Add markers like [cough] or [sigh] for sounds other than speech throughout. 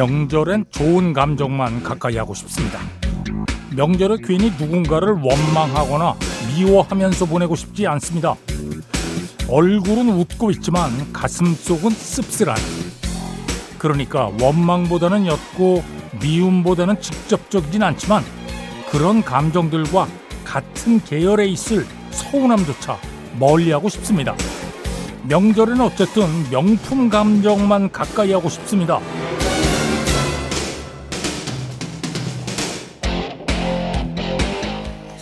명절엔 좋은 감정만 가까이 하고 싶습니다. 명절에 괜히 누군가를 원망하거나 미워하면서 보내고 싶지 않습니다. 얼굴은 웃고 있지만 가슴 속은 씁쓸한. 그러니까 원망보다는 옅고 미움보다는 직접적이진 않지만 그런 감정들과 같은 계열에 있을 서운함조차 멀리하고 싶습니다. 명절에는 어쨌든 명품 감정만 가까이 하고 싶습니다.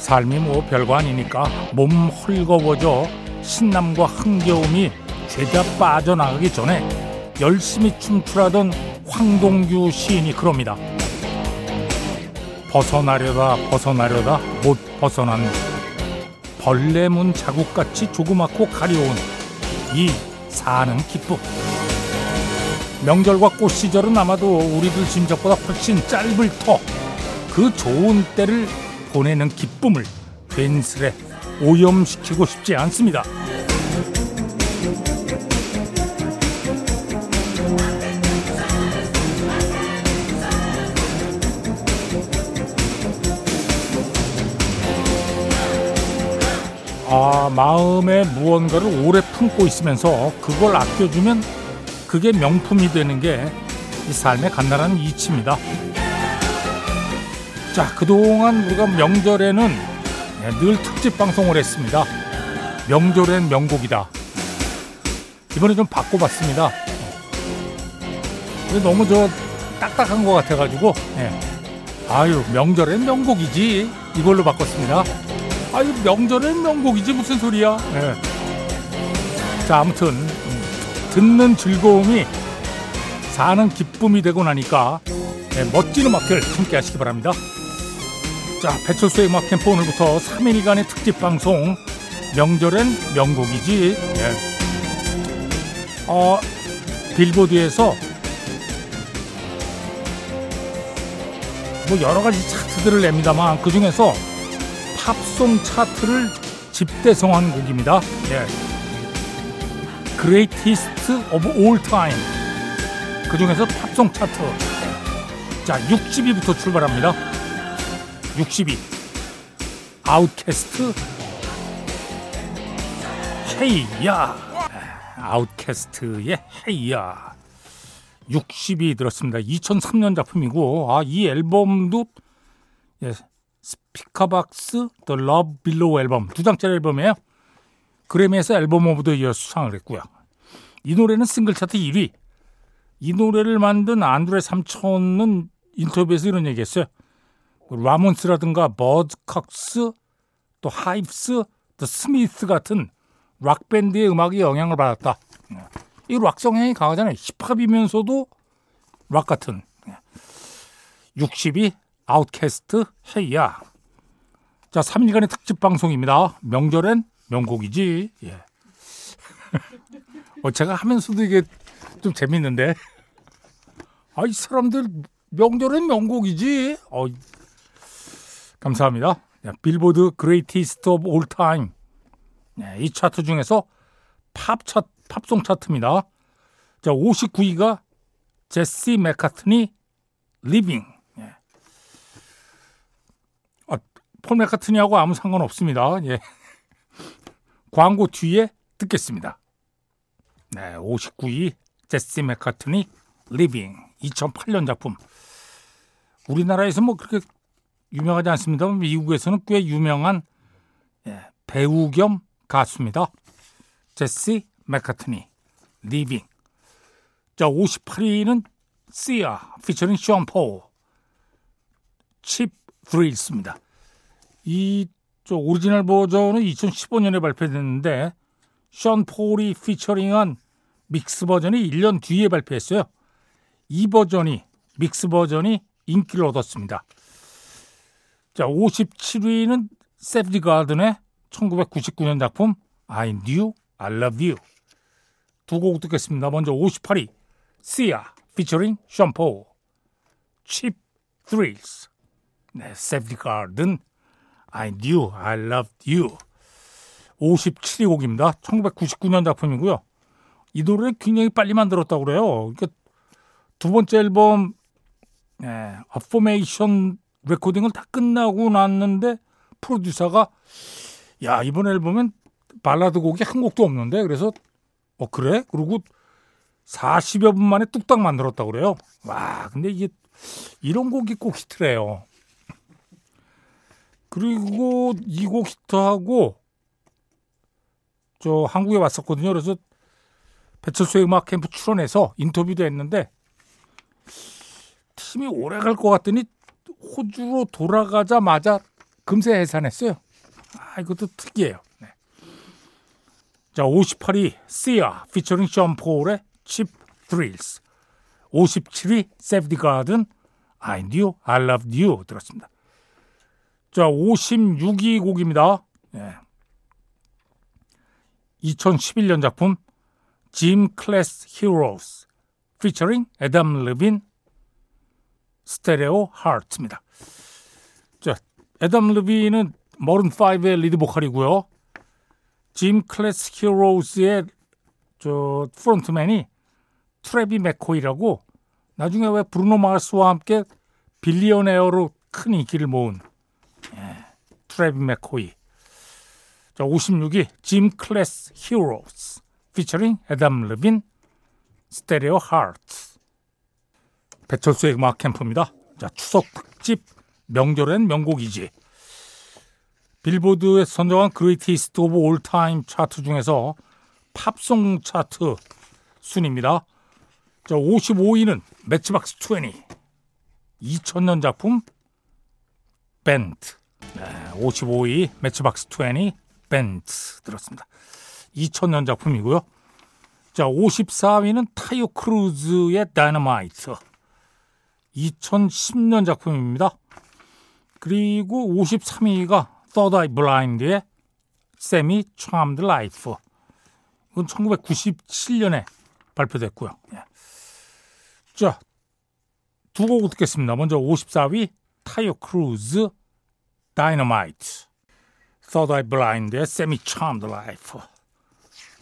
삶이 뭐 별거 아니니까 몸 헐거워져 신남과 흥겨움이 죄다 빠져나가기 전에 열심히 춤추라던 황동규 시인이 그럽니다. 벗어나려다 벗어나려다 못 벗어난 벌레문 자국같이 조그맣고 가려운 이 사는 기쁨. 명절과 꽃 시절은 아마도 우리들 심적보다 훨씬 짧을 터 그 좋은 때를 보내는 기쁨을 괜스레 오염시키고 싶지 않습니다. 아, 마음에 무언가를 오래 품고 있으면서 그걸 아껴주면 그게 명품이 되는 게 이 삶의 간단한 이치입니다. 자, 그동안 우리가 명절에는 늘 특집 방송을 했습니다. 명절엔 명곡이다. 이번에 좀 바꿔봤습니다. 너무 저 딱딱한 것 같아가지고, 예. 아유, 명절엔 명곡이지. 이걸로 바꿨습니다. 아유, 명절엔 명곡이지. 무슨 소리야. 예. 자, 아무튼, 음, 듣는 즐거움이 사는 기쁨이 되고 나니까 예, 멋진 음악들 함께 하시기 바랍니다. 자, 배철수의 음악 캠프 오늘부터 3일간의 특집 방송 명절엔 명곡이지. 예. 어, 빌보드에서 뭐 여러 가지 차트들을 냅니다만 그 중에서 팝송 차트를 집대성한 곡입니다. 예. Greatest of All Time. 그 중에서 팝송 차트. 자, 60위부터 출발합니다. 62 아웃캐스트? 헤이야. 아웃캐스트의 헤이야. 60위 들었습니다. 2003년 작품이고 아, 이 앨범도 예, Speakerboxxx The Love Below 앨범 두 장짜리 앨범이에요. 그래미에서 Album of the Year 수상을 했고요. 이 노래는 싱글 차트 1위. 이 노래를 만든 안드레 삼촌은 인터뷰에서 이런 얘기했어요 Ramones라든가 Buzzcocks 또 Hives 또 Smiths 같은 락 밴드의 음악이 영향을 받았다. 이 락 성향이 강하잖아요. 힙합이면서도 락 같은 60이 아웃캐스트 헤이야. 자, 3일간의 특집 방송입니다. 명절엔 명곡이지. 예. [laughs] 어, 제가 하면서도 이게 좀 재밌는데. 아, 이 사람들 명절엔 명곡이지. 어, 감사합니다. 빌보드 Greatest of All Time. 이 차트 중에서 팝 차, 팝송 차트입니다. 자, 59위가 제시 맥카트니 Leavin'. 예. 아, 폴 맥카트니하고 아무 상관 없습니다. 예. [laughs] 광고 뒤에 듣겠습니다. 네, 59위 제시 맥카트니 Leavin' 2008년 작품. 우리나라에서 뭐 그렇게 유명하지 않습니다. 미국에서는 꽤 유명한 예, 배우 겸 가수입니다. 제시 맥카트니, Leavin'. 자, 58위는 시아, 피처링 션 폴, Cheap Thrills입니다. 이 오리지널 버전은 2015년에 발표됐는데 션 폴이 피처링한 믹스 버전이 1년 뒤에 발표했어요. 이 버전이 믹스 버전이 인기를 얻었습니다. 자, 57위는 세브디 가든의 1999년 작품 I Knew I Love You. 두 곡 듣겠습니다. 먼저 58위 Sia featuring 샴포 Cheap Thrills. 네, 세브디 가든 I Knew I Loved You. 57위 곡입니다. 1999년 작품이고요. 이 노래를 굉장히 빨리 만들었다고 그래요. 그러니까 두 번째 앨범 예, Affirmation 레코딩을 다 끝나고 났는데 프로듀서가 야 이번 앨범엔 발라드 곡이 한 곡도 없는데 그래서 어 그래? 그리고 40여 분 만에 뚝딱 만들었다고 그래요. 와 근데 이게 이런 곡이 꼭 히트래요. 그리고 이 곡 히트하고 저 한국에 왔었거든요. 그래서 배철수의 음악 캠프 출연해서 인터뷰도 했는데 팀이 오래 갈 것 같더니 호주로 돌아가자마자 금세 해산했어요. 아, 이것도 특이해요. 네. 자, 58위 시아 피처링 션 폴의 Cheap Thrills 57위 세브디 가든 I knew I loved you 들었습니다. 자, 56위 곡입니다. 네. 2011년 작품 Gym Class Heroes featuring 애덤 르빈 Stereo Hearts입니다. 자, 애덤 르빈은 Maroon 5의 리드 보컬이고요. Gym Class Heroes의 저 frontman이 트레비 맥코이라고 나중에 왜 브루노 마스와 함께 Billionaire로 큰 인기를 모은 예, 트레비 맥코이. 자, 56위 Gym Class Heroes featuring 애덤 르빈 Stereo Hearts. 배철수의 음악 캠프입니다. 자, 추석 특집 명절엔 명곡이지. 빌보드에 선정한 Greatest of All Time 차트 중에서 팝송 차트 순입니다. 자, 55위는 Matchbox 20. 2000년 작품 Bent. 네, 55위 Matchbox 20 Bent 들었습니다. 2000년 작품이고요. 자, 54위는 타이오 크루즈의 다이너마이트. 2010년 작품입니다. 그리고 53위가 Third Eye Blind의 Semi Charmed Life. 이건 1997년에 발표됐고요. 예. 자, 두 곡 듣겠습니다. 먼저 54위 타이오 크루즈 Dynamite. Third Eye Blind의 Semi Charmed Life.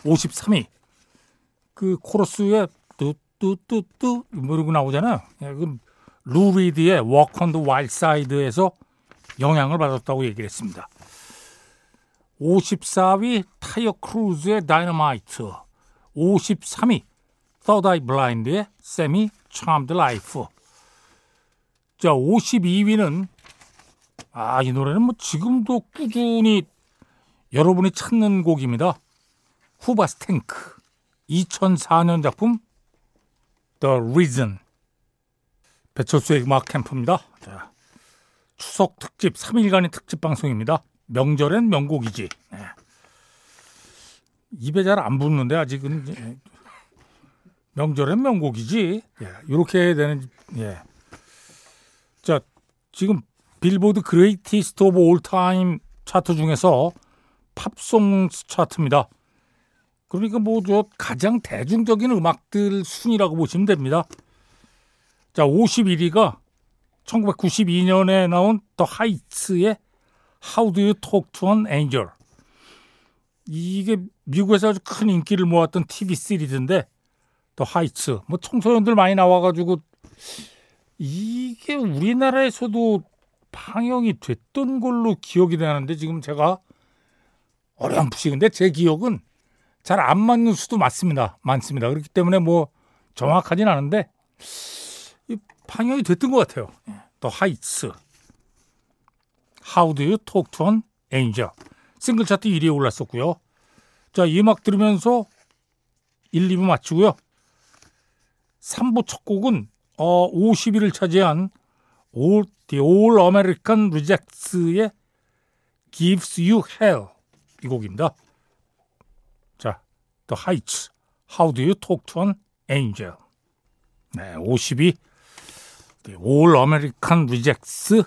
53위 그 코러스에 뚜뚜뚜뚜 뭐 이러고 나오잖아요. 예, 그 루 리드의 Walk on the Wild Side에서 영향을 받았다고 얘기를 했습니다. 54위 타이오 크루즈의 다이너마이트 53위 Third Eye Blind의 Semi Charmed Life 자 52위는 아 이 노래는 뭐 지금도 꾸준히 여러분이 찾는 곡입니다. 후바스탱크 2004년 작품 The Reason 배철수의 음악 캠프입니다. 자, 추석 특집 3일간의 특집 방송입니다. 명절엔 명곡이지. 네. 입에 잘 안 붙는데 아직은 예. 명절엔 명곡이지. 예, 이렇게 되는 예. 자 지금 빌보드 Greatest of All Time 차트 중에서 팝송 차트입니다. 그러니까 뭐 저 가장 대중적인 음악들 순이라고 보시면 됩니다. 자 51위가 1992년에 나온 더 하이츠의 How Do You Talk to an Angel. 이게 미국에서 아주 큰 인기를 모았던 TV 시리즈인데 더 하이츠. 뭐 청소년들 많이 나와가지고 이게 우리나라에서도 방영이 됐던 걸로 기억이 되는데 지금 제가 어렴풋이. 근데 제 기억은 잘 안 맞는 수도 맞습니다. 많습니다. 그렇기 때문에 뭐 정확하진 않은데 방영이 됐던 것 같아요. 더 하이츠. How do you talk to an angel? 싱글 차트 1위에 올랐었고요. 자, 이 음악 들으면서 1, 2부 마치고요. 3부 첫 곡은 어, 50위를 차지한 All, The All American Rejects의 Gives You Hell 이 곡입니다. 자, The Heights. How do you talk to an angel? 네, 50위 All American Rejects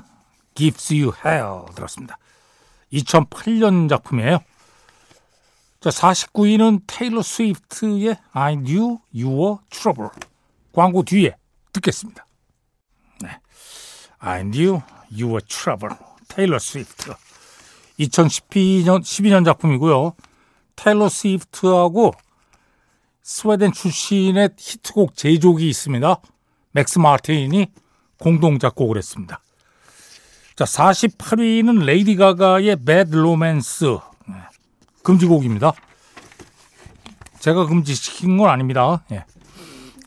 Gives You Hell 들었습니다. 2008년 작품이에요. 자, 49위는 테일러 스위프트의 I Knew You Were Trouble. 광고 뒤에 듣겠습니다. 네. I Knew You Were Trouble. 테일러 스위프트. 2012년 12년 작품이고요. 테일러 스위프트하고 스웨덴 출신의 히트곡 제조기 있습니다. 맥스 마틴이 공동 작곡을 했습니다. 자, 48위는 레이디 가가의 Bad Romance. 네, 금지곡입니다. 제가 금지시킨 건 아닙니다. 예.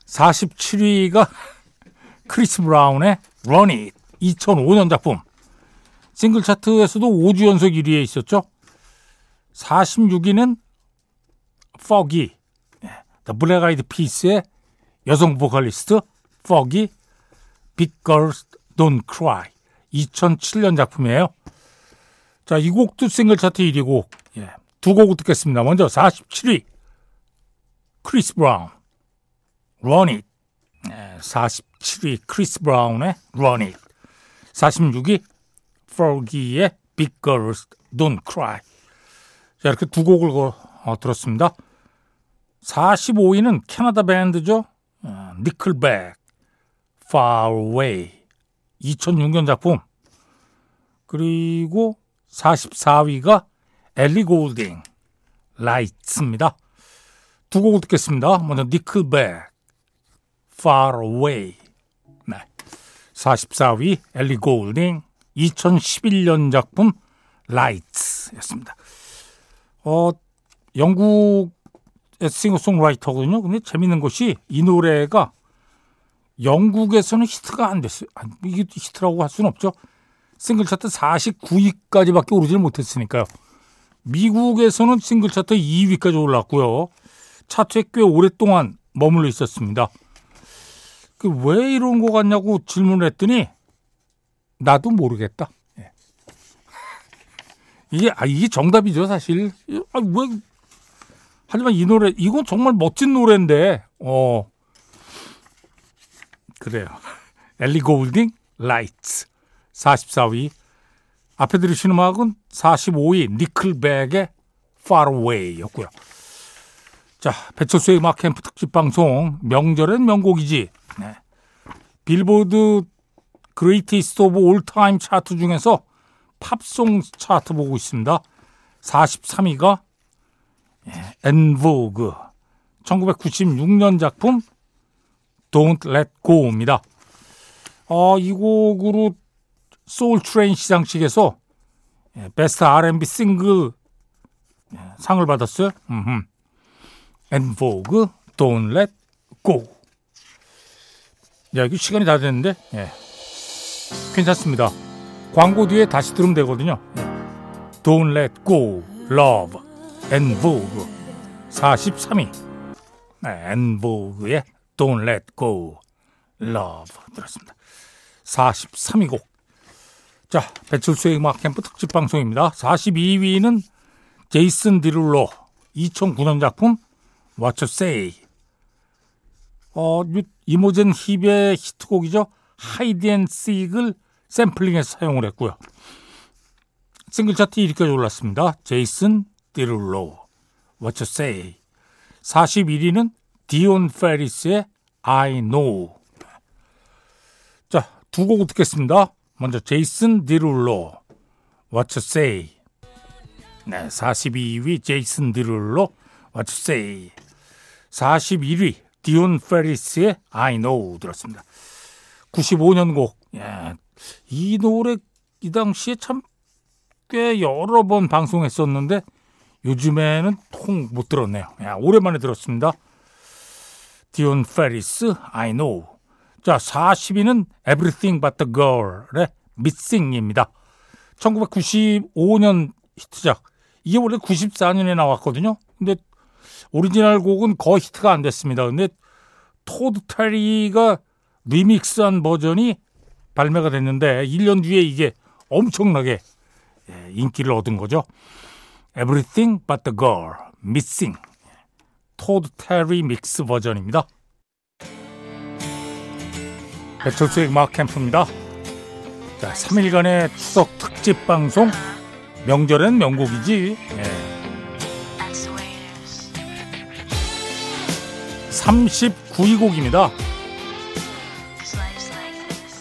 47위가 [laughs] 크리스 브라운의 Run It 2005년 작품. 싱글 차트에서도 5주 연속 1위에 있었죠. 46위는 Fergie, The Black Eyed Peas의 여성 보컬리스트 Fergie, Big Girls Don't Cry 2007년 작품이에요. 자, 이 곡도 싱글 차트 1위 곡. 예. 두 곡을 듣겠습니다. 먼저 47위 크리스 브라운 Run It 47위 크리스 브라운의 Run It 46위 Fergie의 Big Girls Don't Cry 자, 이렇게 두 곡을 어, 들었습니다. 45위는 캐나다 밴드죠. 어, 니클백 Far Away 2006년 작품 그리고 44위가 엘리 골딩 Lights입니다. 두 곡을 듣겠습니다. 먼저 니클백 Far Away 네. 44위 엘리 골딩 2011년 작품 Lights였습니다. 어, 영국의 싱어송라이터거든요. 근데 재밌는 것이 이 노래가 영국에서는 히트가 안 됐어요. 이게 히트라고 할 수는 없죠. 싱글 차트 49위까지밖에 오르지를 못했으니까요. 미국에서는 싱글 차트 2위까지 올랐고요. 차트에 꽤 오랫동안 머물러 있었습니다. 그 왜 이런 거 같냐고 질문을 했더니 나도 모르겠다. 예. 이게 아 이게 정답이죠 사실. 아 왜 하지만 이 노래 이건 정말 멋진 노래인데 어 그래요. 엘리 골딩 라이츠 44위 앞에 들으신 음악은 45위 니클백의 Far Away였고요. 자 배철수의 음악 캠프 특집 방송 명절엔 명곡이지. 네. 빌보드 Greatest of All Time 차트 중에서 팝송 차트 보고 있습니다. 43위가 엔보그 1996년 작품 Don't Let Go입니다. 어, 이 곡으로 소울 트레인 시상식에서 베스트 R&B 싱글 상을 받았어요. 엔보그 Don't Let Go. 야, 이게 시간이 다 됐는데, 예. 괜찮습니다. 광고 뒤에 다시 들으면 되거든요. 예. Don't Let Go, Love, En Vogue 43위. 네, 엔보그의 Don't Let Go, Love 들었습니다. 43위 곡. 자, 배철수의 음악 캠프 특집 방송입니다. 42위는 제이슨 디룰로 2009년 작품 Whatcha Say. 어, 이모젠 힙의 히트곡이죠. Hide and Seek을 샘플링해서 사용을 했고요. 싱글 차트 1위까지 올랐습니다. 제이슨 디룰로 Whatcha Say 41위는 디온 페리스의 I Know 자, 두 곡 듣겠습니다. 먼저 제이슨 디룰로 Whatcha Say 네, 42위 제이슨 디룰로 Whatcha Say 41위 디온 페리스의 I Know 들었습니다. 95년 곡. 예. 이 노래 이 당시에 참 꽤 여러 번 방송했었는데 요즘에는 통 못 들었네요. 야, 오랜만에 들었습니다. 디온 페리스 I Know. 자, 40위는 Everything But The Girl의 Missing입니다. 1995년 히트작. 이게 원래 94년에 나왔거든요. 근데 오리지널 곡은 거의 히트가 안 됐습니다. 근데 토드 테리가 리믹스한 버전이 발매가 됐는데 1년 뒤에 이게 엄청나게 인기를 얻은 거죠. Everything But The Girl, Missing, 토드 테리 믹스 버전입니다. 배철수의 음악 캠프입니다. 자, 3일간의 추석 특집 방송 명절엔 명곡이지. 예. 39위 곡입니다.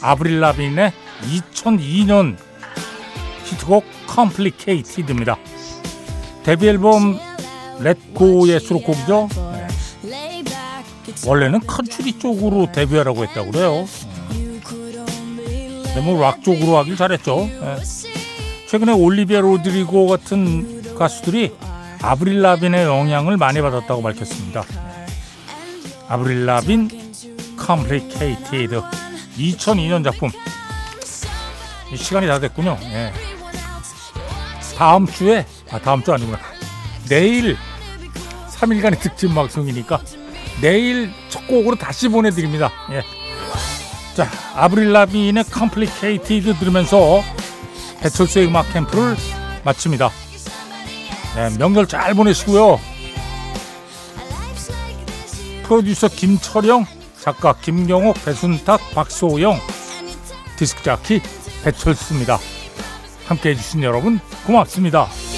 아브릴 라빈의 2002년 히트곡 Complicated입니다. 데뷔 앨범 렛고의 수록곡이죠. 네. 원래는 컨츄리 쪽으로 데뷔하라고 했다고 그래요. 너무 락 쪽으로 하길 잘했죠. 예. 최근에 올리비아 로드리고 같은 가수들이 아브릴 라빈의 영향을 많이 받았다고 밝혔습니다. 아브릴 라빈 Complicated 2002년 작품 시간이 다 됐군요. 예. 다음 주에 아 다음 주 아니구나 내일 3일간의 특집 방송이니까 내일 첫 곡으로 다시 보내드립니다. 예. 자 아브릴 라빈의 Complicated 들으면서 배철수의 음악 캠프를 마칩니다. 네, 명절 잘 보내시고요. 프로듀서 김철영, 작가 김경옥, 배순탁, 박소영, 디스크자키 배철수입니다. 함께 해 주신 여러분 고맙습니다.